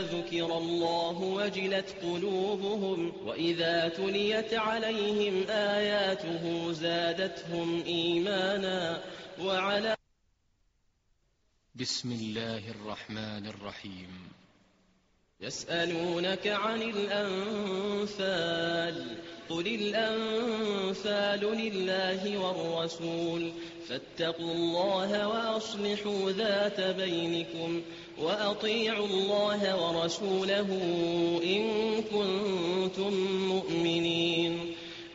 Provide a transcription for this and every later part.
ذكر الله وجلت قلوبهم وإذا تليت عليهم آياته زادتهم إيمانا وعلى بسم الله الرحمن الرحيم. يسألونك عن الأنفال قل الأنفال لله والرسول فاتقوا الله وأصلحوا ذات بينكم وأطيعوا الله ورسوله إن كنتم مؤمنين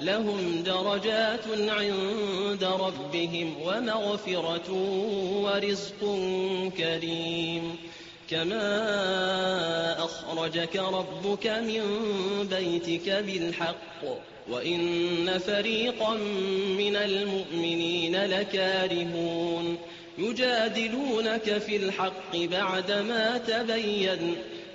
لهم درجات عند ربهم ومغفرة ورزق كريم. كما أخرجك ربك من بيتك بالحق وإن فريقا من المؤمنين لكارهون. يجادلونك في الحق بعدما تبين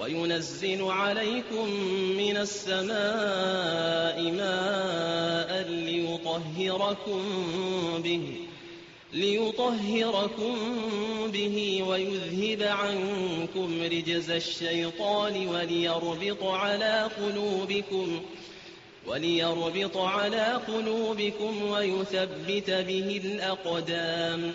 وينزل عليكم من السماء ماء ليطهركم به ليطهركم به ويذهب عنكم رجز الشيطان وليربط على قلوبكم وليربط على قلوبكم ويثبت به الأقدام.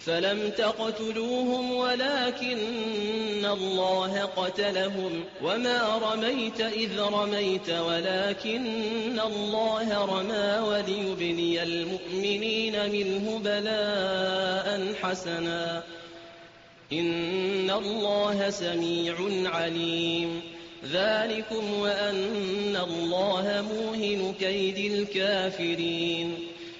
فلم تقتلوهم ولكن الله قتلهم وما رميت إذ رميت ولكن الله رمى وليبلي المؤمنين منه بلاء حسنا. إن الله سميع عليم. ذلكم وأن الله موهن كيد الكافرين.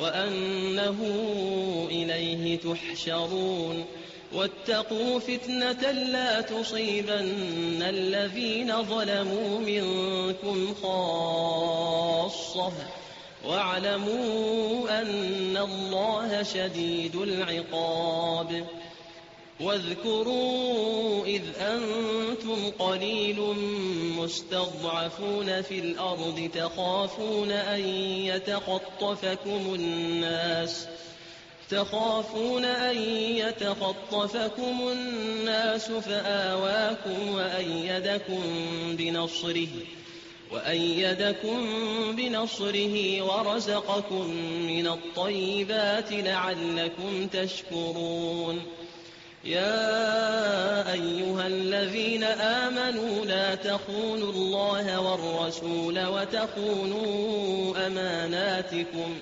وأنه إليه تحشرون واتقوا فتنة لا تصيبن الذين ظلموا منكم خاصة واعلموا أن الله شديد العقاب واذكروا إذ أنتم قليل مستضعفون في الأرض تخافون أن يتخطفكم الناس تخافون أن يتخطفكم الناس فآواكم وأيدكم بنصره وأيدكم بنصره ورزقكم من الطيبات لعلكم تشكرون يا أيها الذين آمنوا لا تخونوا الله والرسول وتخونوا أماناتكم.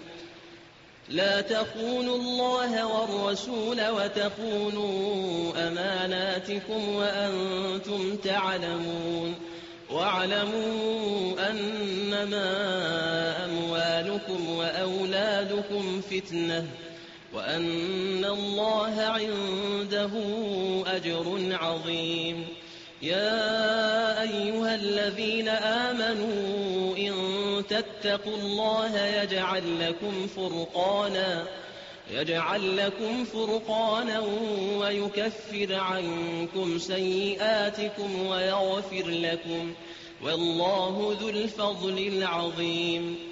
لا تخونوا الله والرسول وتخونوا أماناتكم وأنتم تعلمون. واعلموا أنما أموالكم وأولادكم فتنة. وأن الله عنده أجر عظيم. يا أيها الذين آمنوا إن تتقوا الله يجعل لكم فرقانا يجعل لكم فرقانا ويكفر عنكم سيئاتكم ويغفر لكم. والله ذو الفضل العظيم.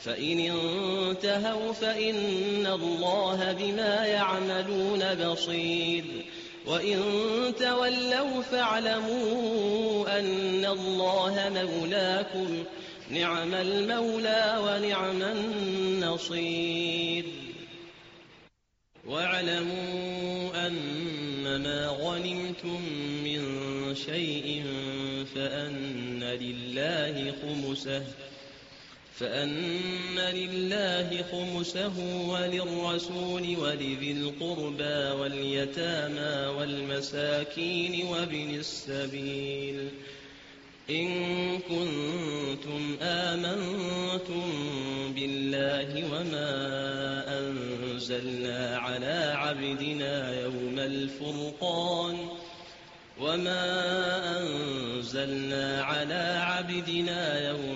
فإن انتهوا فإن الله بما يعملون بصير. وإن تولوا فاعلموا أن الله مولاكم نعم المولى ونعم النصير. واعلموا أنما غنمتم من شيء فأن لله خمسه. فأن لله خمسه وللرسول ولذي القربى واليتامى والمساكين وابن السبيل إن كنتم آمنتم بالله وما أنزلنا على عبدنا يوم الفرقان وما أنزلنا على عبدنا يوم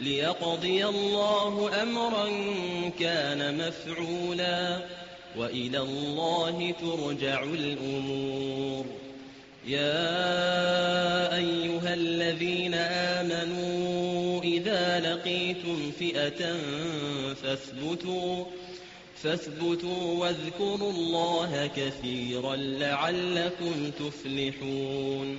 ليقضي الله أمرا كان مفعولا وإلى الله ترجع الأمور. يا أيها الذين آمنوا إذا لقيتم فئة فاثبتوا فاثبتوا واذكروا الله كثيرا لعلكم تفلحون.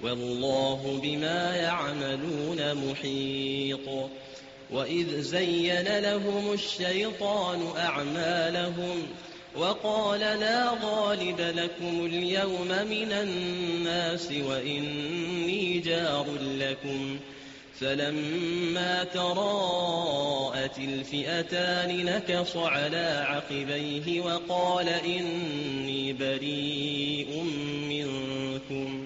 والله بما يعملون محيط. وإذ زين لهم الشيطان أعمالهم وقال لا غالب لكم اليوم من الناس وإني جار لكم. فلما تراءت الفئتان نكص على عقبيه وقال إني بريء منكم.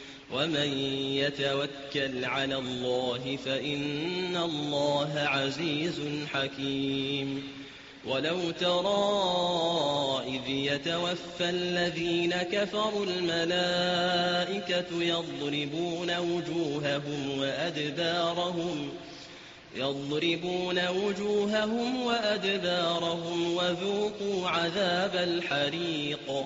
ومن يتوكل على الله فإن الله عزيز حكيم. ولو ترى إذ يتوفى الذين كفروا الملائكة يضربون وجوههم وأدبارهم يضربون وجوههم وأدبارهم وذوقوا عذاب الحريق.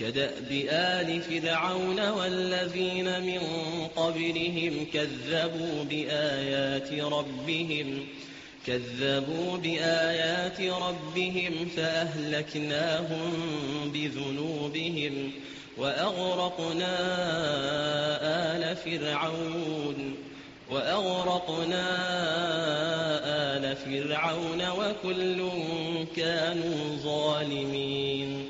كدأب آل فرعون والذين من قبلهم كذبوا بآيات ربهم كذبوا بآيات ربهم فأهلكناهم بذنوبهم وأغرقنا آل فرعون وأغرقنا آل فرعون وكل كانوا ظالمين.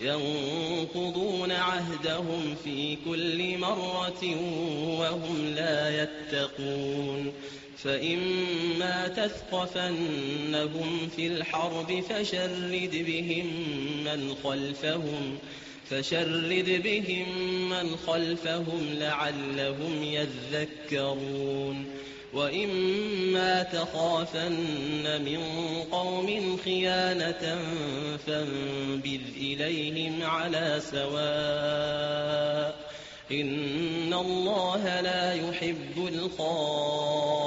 ينقضون عهدهم في كل مرة وهم لا يتقون فإما تثقفنهم في الحرب فشرد بهم من خلفهم فشرد بهم من خلفهم لعلهم يذكرون وإما تخافن من قوم خيانة فانبذ إليهم على سواء إن الله لا يحب الخائنين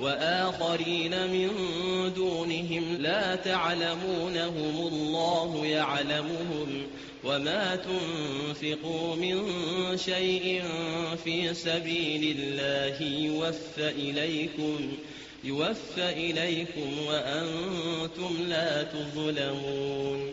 وآخرين من دونهم لا تعلمونهم الله يعلمهم وما تنفقوا من شيء في سبيل الله يوفى إليكم يوفى إليكم وأنتم لا تظلمون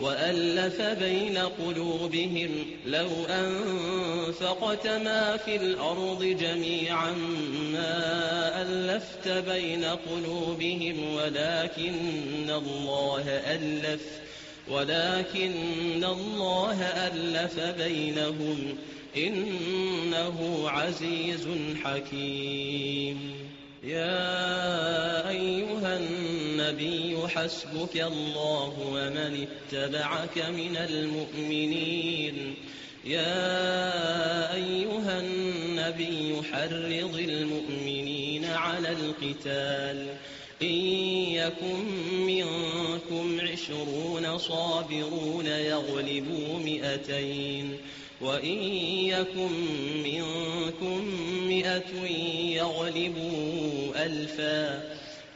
وألف بين قلوبهم لو أنفقت ما في الأرض جميعا ما ألفت بين قلوبهم ولكن الله ألف ولكن الله ألف بينهم إنه عزيز حكيم. يا النبي حسبك الله ومن اتبعك من المؤمنين؟ يا أيها النبي حرض المؤمنين على القتال. إن يكن منكم عشرون صابرون يغلبوا مئتين. وإن يكن منكم مئة يغلبوا ألفا.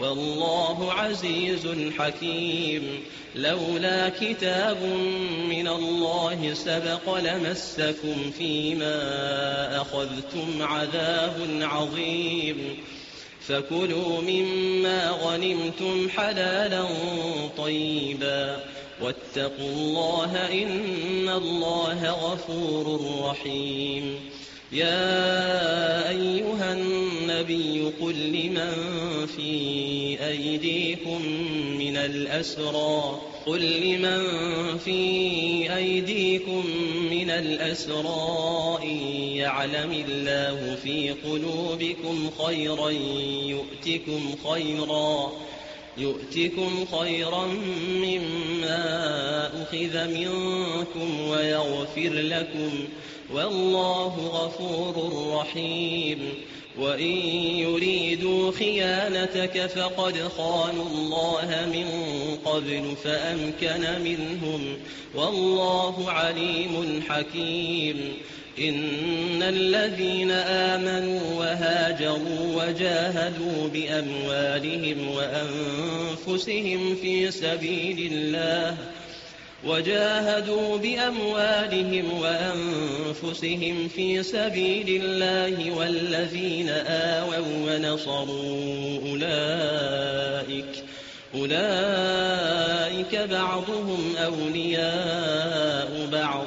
والله عزيز حكيم. لولا كتاب من الله سبق لمسكم فيما أخذتم عذاب عظيم. فكلوا مما غنمتم حلالا طيبا. واتقوا الله إن الله غفور رحيم. يا أيها النبي قل لمن في أيديكم من الأسرى قل لمن في أيديكم من الأسرى إن يعلم الله في قلوبكم خيرا يؤتكم خيرا يؤتكم خيرا مما أخذ منكم ويغفر لكم والله غفور رحيم. وإن يريدوا خيانتك فقد خانوا الله من قبل فأمكن منهم. والله عليم حكيم. إن الذين آمنوا وهاجروا وجاهدوا بأموالهم وأنفسهم في سبيل الله وجاهدوا بأموالهم وأنفسهم في سبيل الله والذين آووا ونصروا أولئك أولئك بعضهم أولياء بعض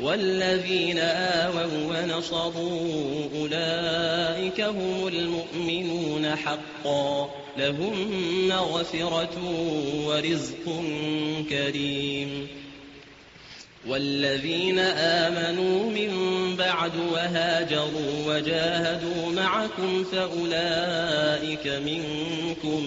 والذين آووا ونصروا أولئك هم المؤمنون حقا لهم مغفرة ورزق كريم. والذين آمنوا من بعد وهاجروا وجاهدوا معكم فأولئك منكم